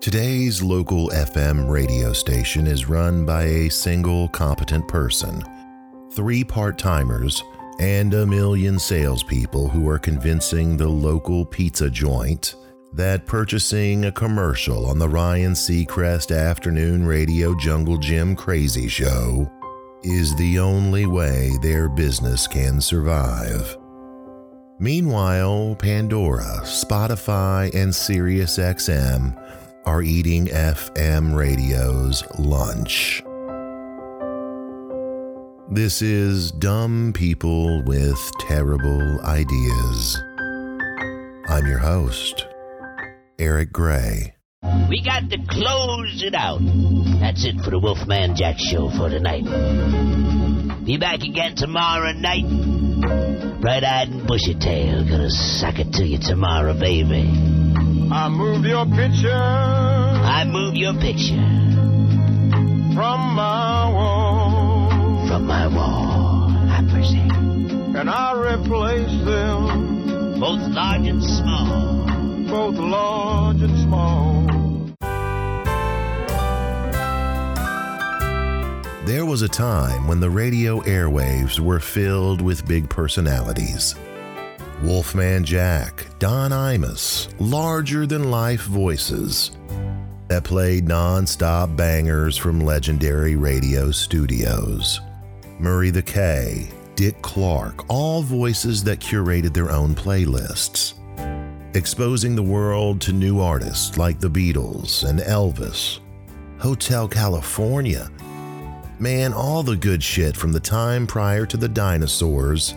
Today's local FM radio station is run by a single competent person, three part timers, and a million salespeople who are convincing the local pizza joint that purchasing a commercial on the Ryan Seacrest afternoon radio Jungle Jim Crazy Show is the only way their business can survive. Meanwhile, Pandora, Spotify, and SiriusXM are eating FM radio's lunch. This is Dumb People with Terrible Ideas. I'm your host, Eric Gray. We got to close it out. That's it for the Wolfman Jack show for tonight. Be back again tomorrow night. Bright eyed and bushy tail. Gonna suck it to you tomorrow, baby. I move your picture I move your picture from my wall from my wall. Have mercy. and I replace them Both large and small. both large and small. There was a time when the radio airwaves were filled with big personalities. Wolfman Jack, Don Imus, larger than life voices that played non stop bangers from legendary radio studios. Murray the K, Dick Clark, all voices that curated their own playlists, exposing the world to new artists like the Beatles and Elvis, Hotel California. Man, all the good shit from the time prior to the dinosaurs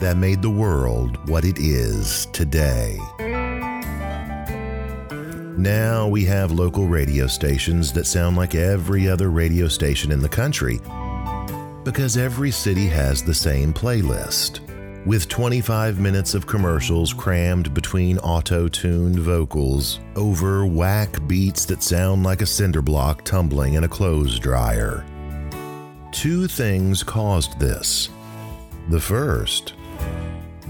that made the world what it is today. Now we have local radio stations that sound like every other radio station in the country because every city has the same playlist. With 25 minutes of commercials crammed between auto tuned vocals over whack beats that sound like a cinder block tumbling in a clothes dryer. Two things caused this. The first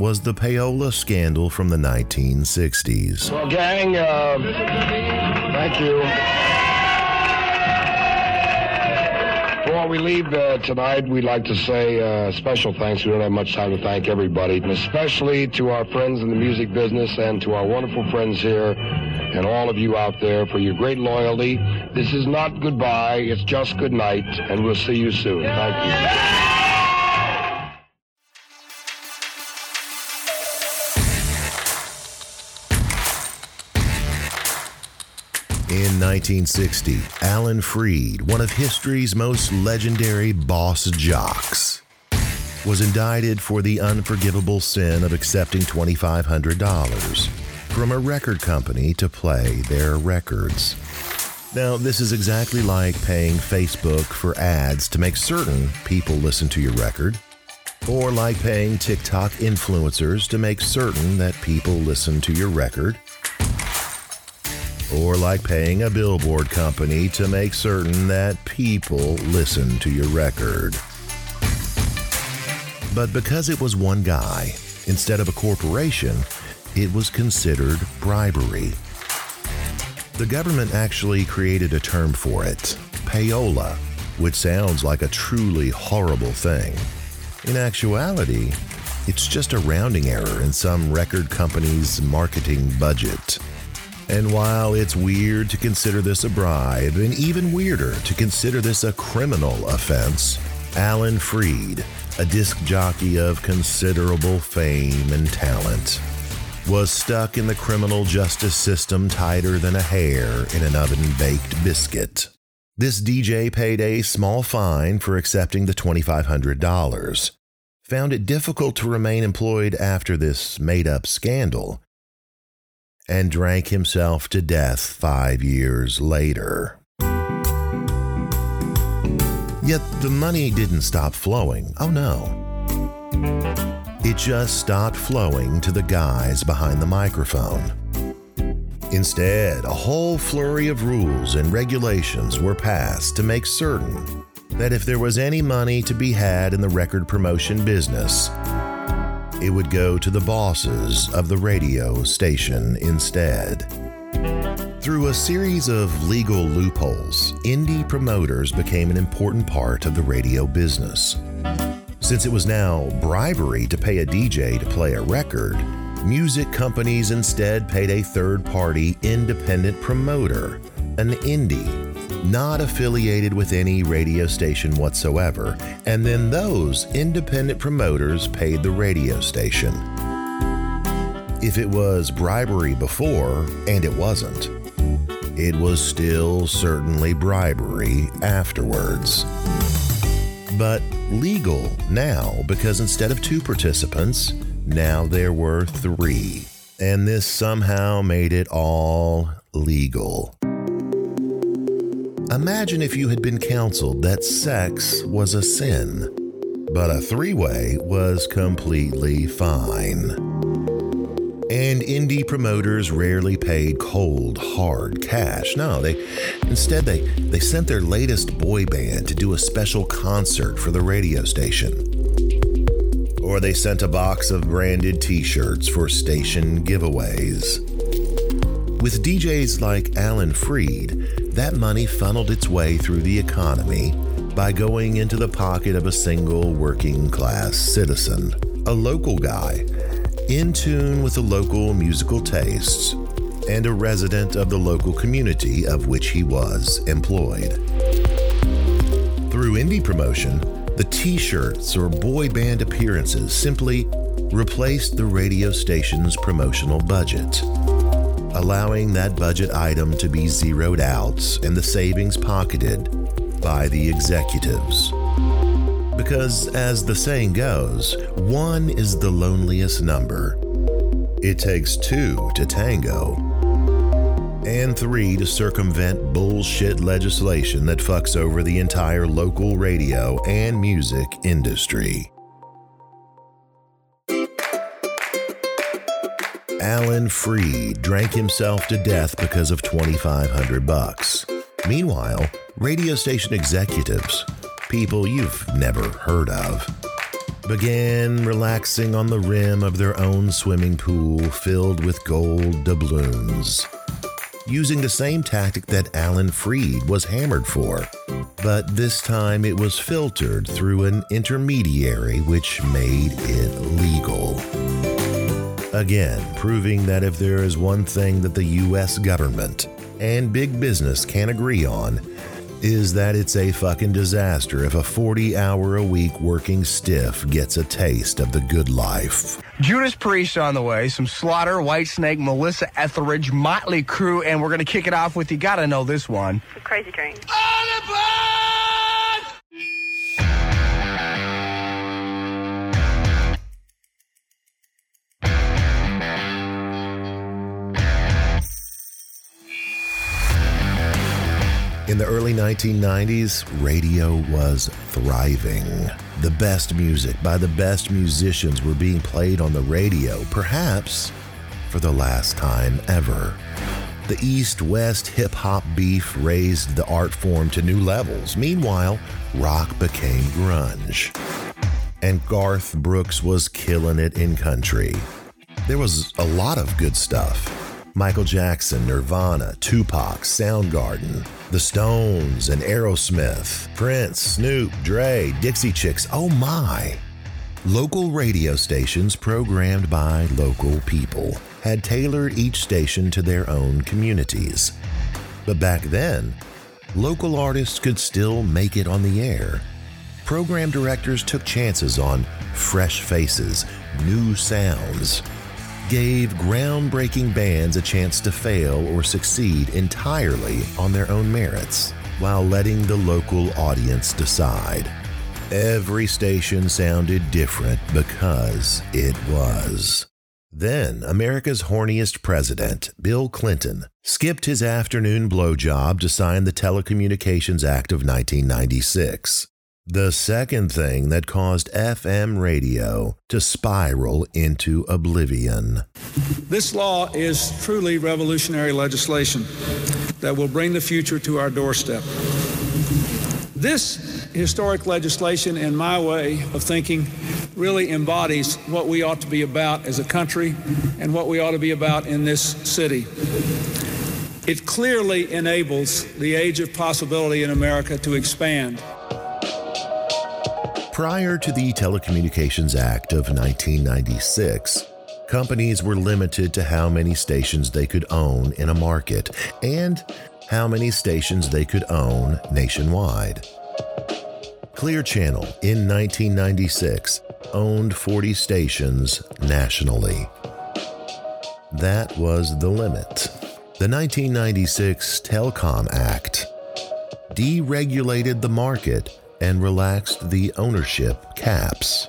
was the payola scandal from the 1960s. Well, gang, uh, thank you. Before we leave uh, tonight, we'd like to say uh, special thanks. We don't have much time to thank everybody, especially to our friends in the music business and to our wonderful friends here and all of you out there for your great loyalty. This is not goodbye, it's just good night, and we'll see you soon. Thank you. In 1960, Alan Freed, one of history's most legendary boss jocks, was indicted for the unforgivable sin of accepting $2,500 from a record company to play their records. Now, this is exactly like paying Facebook for ads to make certain people listen to your record, or like paying TikTok influencers to make certain that people listen to your record, or like paying a billboard company to make certain that people listen to your record. But because it was one guy instead of a corporation, it was considered bribery. The government actually created a term for it payola, which sounds like a truly horrible thing. In actuality, it's just a rounding error in some record company's marketing budget. And while it's weird to consider this a bribe, and even weirder to consider this a criminal offense, Alan Freed, a disc jockey of considerable fame and talent, was stuck in the criminal justice system tighter than a hair in an oven baked biscuit. This DJ paid a small fine for accepting the $2,500, found it difficult to remain employed after this made up scandal, and drank himself to death five years later. Yet the money didn't stop flowing. Oh no. It just stopped flowing to the guys behind the microphone. Instead, a whole flurry of rules and regulations were passed to make certain that if there was any money to be had in the record promotion business, it would go to the bosses of the radio station instead. Through a series of legal loopholes, indie promoters became an important part of the radio business. Since it was now bribery to pay a DJ to play a record, music companies instead paid a third party independent promoter, an indie, not affiliated with any radio station whatsoever, and then those independent promoters paid the radio station. If it was bribery before, and it wasn't, it was still certainly bribery afterwards. But legal now because instead of two participants, now there were three. And this somehow made it all legal. Imagine if you had been counseled that sex was a sin, but a three way was completely fine. And indie promoters rarely paid cold, hard cash. No, they instead they they sent their latest boy band to do a special concert for the radio station. Or they sent a box of branded t-shirts for station giveaways. With DJs like Alan Freed, that money funneled its way through the economy by going into the pocket of a single working class citizen, a local guy in tune with the local musical tastes, and a resident of the local community of which he was employed. Through indie promotion, the t shirts or boy band appearances simply replaced the radio station's promotional budget, allowing that budget item to be zeroed out and the savings pocketed by the executives. Because, as the saying goes, one is the loneliest number. It takes two to tango, and three to circumvent bullshit legislation that fucks over the entire local radio and music industry. Alan Freed drank himself to death because of 2500 bucks. Meanwhile, radio station executives people you've never heard of, began relaxing on the rim of their own swimming pool filled with gold doubloons, using the same tactic that Alan Freed was hammered for. But this time it was filtered through an intermediary which made it legal. Again, proving that if there is one thing that the US government and big business can agree on, is that it's a fucking disaster if a 40 hour a week working stiff gets a taste of the good life. Judas Priest on the way, some Slaughter, Whitesnake, Melissa Etheridge, Motley Crue, and we're going to kick it off with you gotta know this one. Crazy Train. In the early 1990s, radio was thriving. The best music by the best musicians were being played on the radio, perhaps for the last time ever. The East West hip hop beef raised the art form to new levels. Meanwhile, rock became grunge. And Garth Brooks was killing it in country. There was a lot of good stuff. Michael Jackson, Nirvana, Tupac, Soundgarden, The Stones, and Aerosmith, Prince, Snoop, Dre, Dixie Chicks. Oh my! Local radio stations programmed by local people had tailored each station to their own communities. But back then, local artists could still make it on the air. Program directors took chances on fresh faces, new sounds, gave groundbreaking bands a chance to fail or succeed entirely on their own merits, while letting the local audience decide. Every station sounded different because it was. Then, America's horniest president, Bill Clinton, skipped his afternoon blowjob to sign the Telecommunications Act of 1996. The second thing that caused FM radio to spiral into oblivion. This law is truly revolutionary legislation that will bring the future to our doorstep. This historic legislation, in my way of thinking, really embodies what we ought to be about as a country and what we ought to be about in this city. It clearly enables the age of possibility in America to expand. Prior to the Telecommunications Act of 1996, companies were limited to how many stations they could own in a market and how many stations they could own nationwide. Clear Channel in 1996 owned 40 stations nationally. That was the limit. The 1996 Telecom Act deregulated the market and relaxed the ownership caps.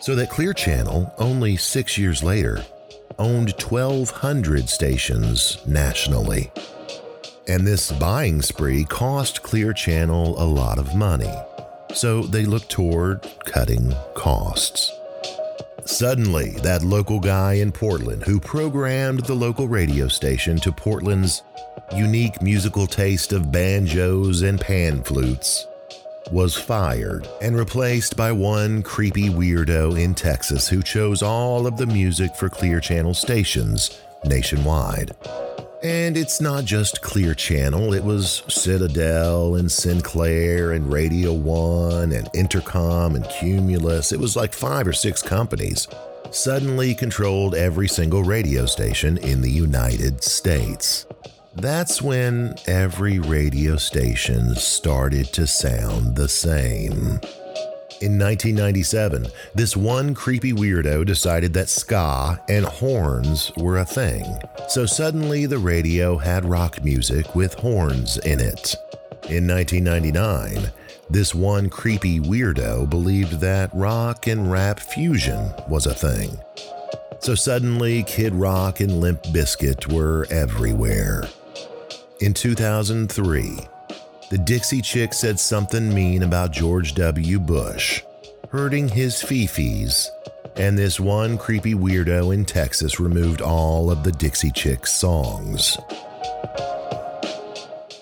So that Clear Channel, only six years later, owned 1,200 stations nationally. And this buying spree cost Clear Channel a lot of money. So they looked toward cutting costs. Suddenly, that local guy in Portland who programmed the local radio station to Portland's unique musical taste of banjos and pan flutes was fired and replaced by one creepy weirdo in Texas who chose all of the music for Clear Channel stations nationwide. And it's not just Clear Channel, it was Citadel and Sinclair and Radio One and Entercom and Cumulus. It was like five or six companies suddenly controlled every single radio station in the United States. That's when every radio station started to sound the same. In 1997, this one creepy weirdo decided that ska and horns were a thing. So suddenly the radio had rock music with horns in it. In 1999, this one creepy weirdo believed that rock and rap fusion was a thing. So suddenly Kid Rock and Limp Bizkit were everywhere. In 2003, the Dixie Chick said something mean about George W. Bush, hurting his fifis, and this one creepy weirdo in Texas removed all of the Dixie Chick songs.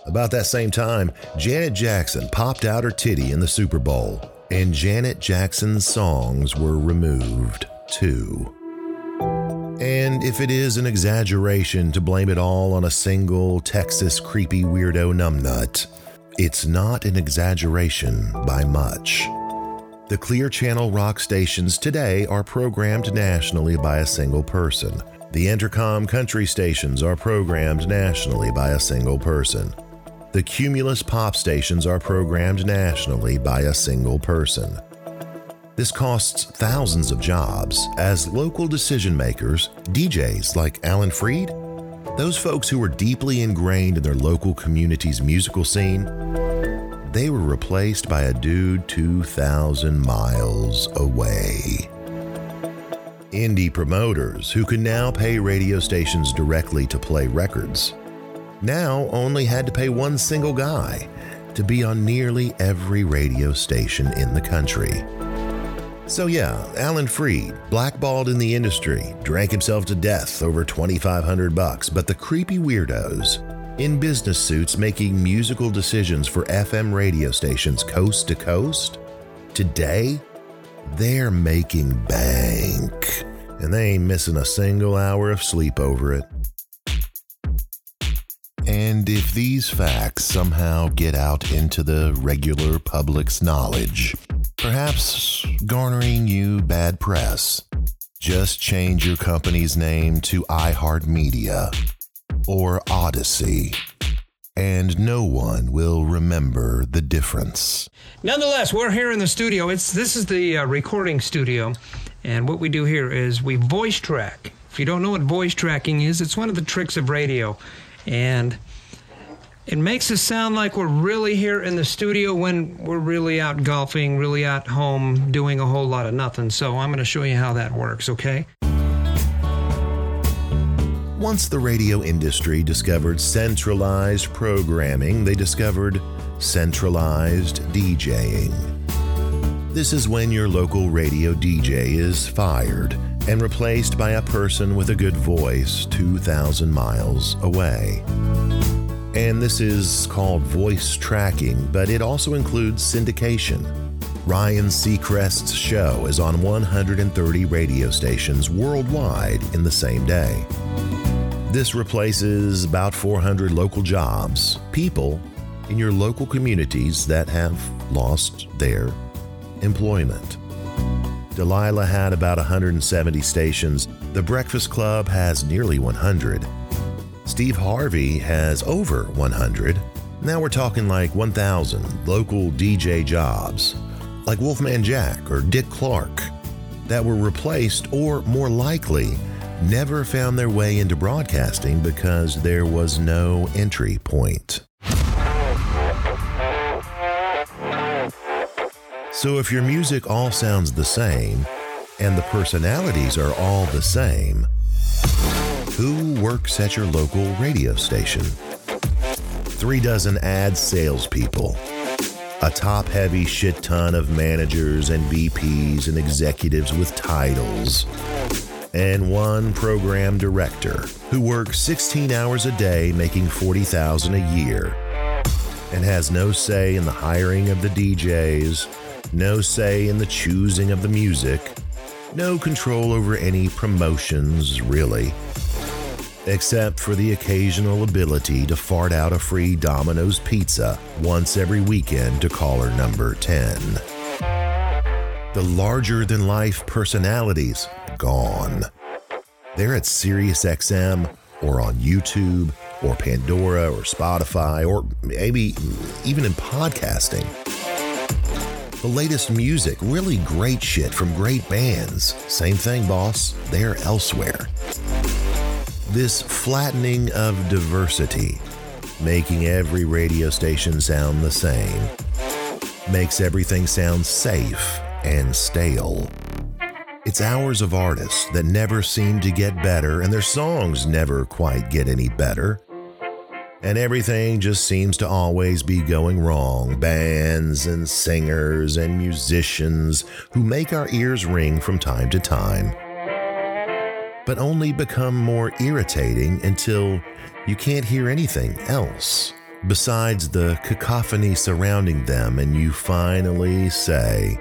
About that same time, Janet Jackson popped out her titty in the Super Bowl, and Janet Jackson's songs were removed too. And if it is an exaggeration to blame it all on a single Texas creepy weirdo numbnut, it's not an exaggeration by much. The Clear Channel rock stations today are programmed nationally by a single person. The Entercom country stations are programmed nationally by a single person. The Cumulus pop stations are programmed nationally by a single person. This costs thousands of jobs as local decision makers, DJs like Alan Freed, those folks who were deeply ingrained in their local community's musical scene, they were replaced by a dude 2,000 miles away. Indie promoters who could now pay radio stations directly to play records now only had to pay one single guy to be on nearly every radio station in the country. So, yeah, Alan Freed, blackballed in the industry, drank himself to death over 2500 bucks, but the creepy weirdos in business suits making musical decisions for FM radio stations coast to coast, today, they're making bank. And they ain't missing a single hour of sleep over it. And if these facts somehow get out into the regular public's knowledge, perhaps garnering you bad press. Just change your company's name to iHeartMedia or Audacy, and no one will remember the difference. Nonetheless, we're here in the studio. It's this is the uh, recording studio, and what we do here is we voice track. If you don't know what voice tracking is, it's one of the tricks of radio, and it makes us sound like we're really here in the studio when we're really out golfing, really at home doing a whole lot of nothing. So I'm going to show you how that works, okay? Once the radio industry discovered centralized programming, they discovered centralized DJing. This is when your local radio DJ is fired and replaced by a person with a good voice 2,000 miles away. And this is called voice tracking, but it also includes syndication. Ryan Seacrest's show is on 130 radio stations worldwide in the same day. This replaces about 400 local jobs, people in your local communities that have lost their employment. Delilah had about 170 stations. The Breakfast Club has nearly 100. Steve Harvey has over 100. Now we're talking like 1,000 local DJ jobs, like Wolfman Jack or Dick Clark, that were replaced or more likely never found their way into broadcasting because there was no entry point. So if your music all sounds the same and the personalities are all the same, who works at your local radio station? Three dozen ad salespeople, a top heavy shit ton of managers and VPs and executives with titles, and one program director who works 16 hours a day making 40,000 a year and has no say in the hiring of the DJs, no say in the choosing of the music, no control over any promotions, really, except for the occasional ability to fart out a free Domino's pizza once every weekend to caller number 10. The larger than life personalities, gone. They're at SiriusXM or on YouTube or Pandora or Spotify or maybe even in podcasting. The latest music, really great shit from great bands. Same thing, boss. They're elsewhere. This flattening of diversity, making every radio station sound the same, makes everything sound safe and stale. It's hours of artists that never seem to get better, and their songs never quite get any better and everything just seems to always be going wrong. Bands and singers and musicians who make our ears ring from time to time, but only become more irritating until you can't hear anything else besides the cacophony surrounding them, and you finally say,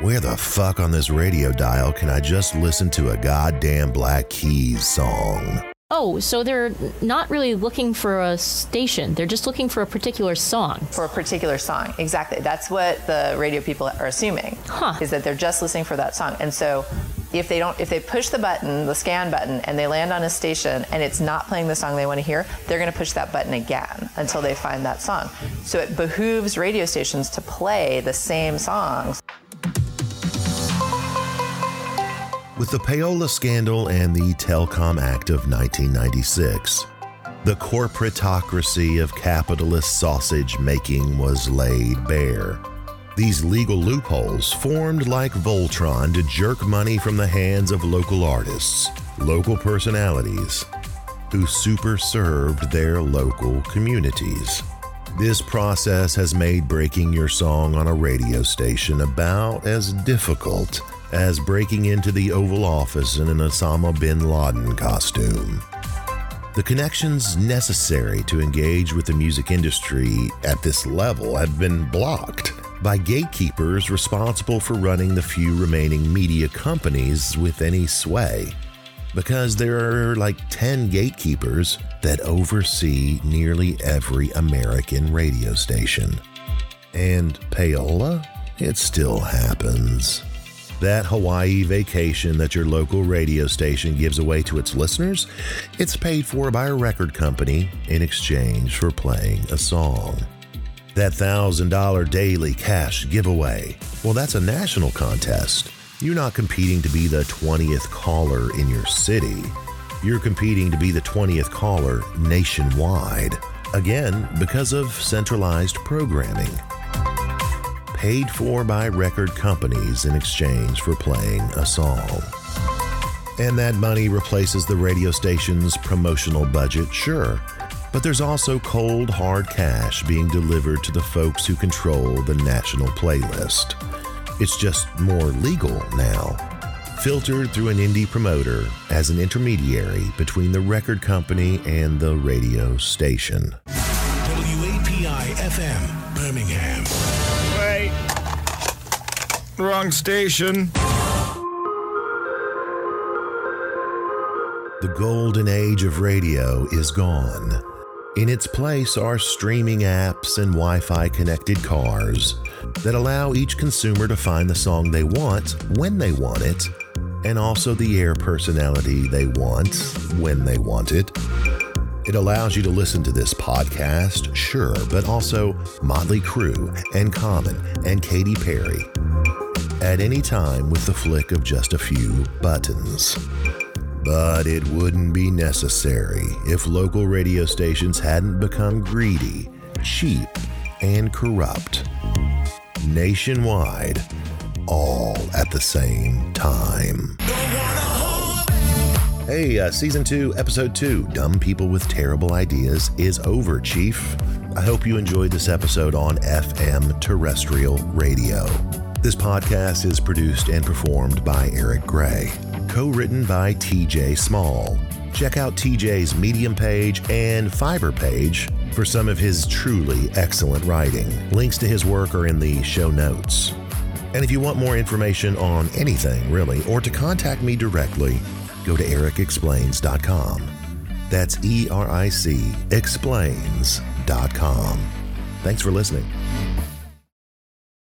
Where the fuck on this radio dial can I just listen to a goddamn Black Keys song? Oh, so they're not really looking for a station. They're just looking for a particular song. For a particular song, exactly. That's what the radio people are assuming. Huh. Is that they're just listening for that song. And so if they don't if they push the button, the scan button, and they land on a station and it's not playing the song they want to hear, they're gonna push that button again until they find that song. So it behooves radio stations to play the same songs. With the Payola scandal and the Telecom Act of 1996, the corporatocracy of capitalist sausage making was laid bare. These legal loopholes formed like Voltron to jerk money from the hands of local artists, local personalities, who super served their local communities. This process has made breaking your song on a radio station about as difficult as breaking into the Oval Office in an Osama bin Laden costume. The connections necessary to engage with the music industry at this level have been blocked by gatekeepers responsible for running the few remaining media companies with any sway. Because there are like 10 gatekeepers that oversee nearly every American radio station. And payola? It still happens. That Hawaii vacation that your local radio station gives away to its listeners, it's paid for by a record company in exchange for playing a song. That $1,000 daily cash giveaway, well, that's a national contest. You're not competing to be the 20th caller in your city. You're competing to be the 20th caller nationwide. Again, because of centralized programming paid for by record companies in exchange for playing a song. And that money replaces the radio station's promotional budget, sure. But there's also cold, hard cash being delivered to the folks who control the national playlist. It's just more legal now, filtered through an indie promoter as an intermediary between the record company and the radio station. WAPI FM, Birmingham. Wait. Wrong station. The golden age of radio is gone. In its place are streaming apps and Wi Fi connected cars that allow each consumer to find the song they want when they want it, and also the air personality they want when they want it. It allows you to listen to this podcast, sure, but also Motley Crue and Common and Katy Perry at any time with the flick of just a few buttons. But it wouldn't be necessary if local radio stations hadn't become greedy, cheap, and corrupt. Nationwide, all at the same time. Hey, uh, season two, episode two, Dumb People with Terrible Ideas is over, Chief. I hope you enjoyed this episode on FM terrestrial radio. This podcast is produced and performed by Eric Gray, co written by TJ Small. Check out TJ's Medium page and Fiverr page for some of his truly excellent writing. Links to his work are in the show notes. And if you want more information on anything, really, or to contact me directly, go to ericexplains.com. That's E R I C explains.com. Thanks for listening.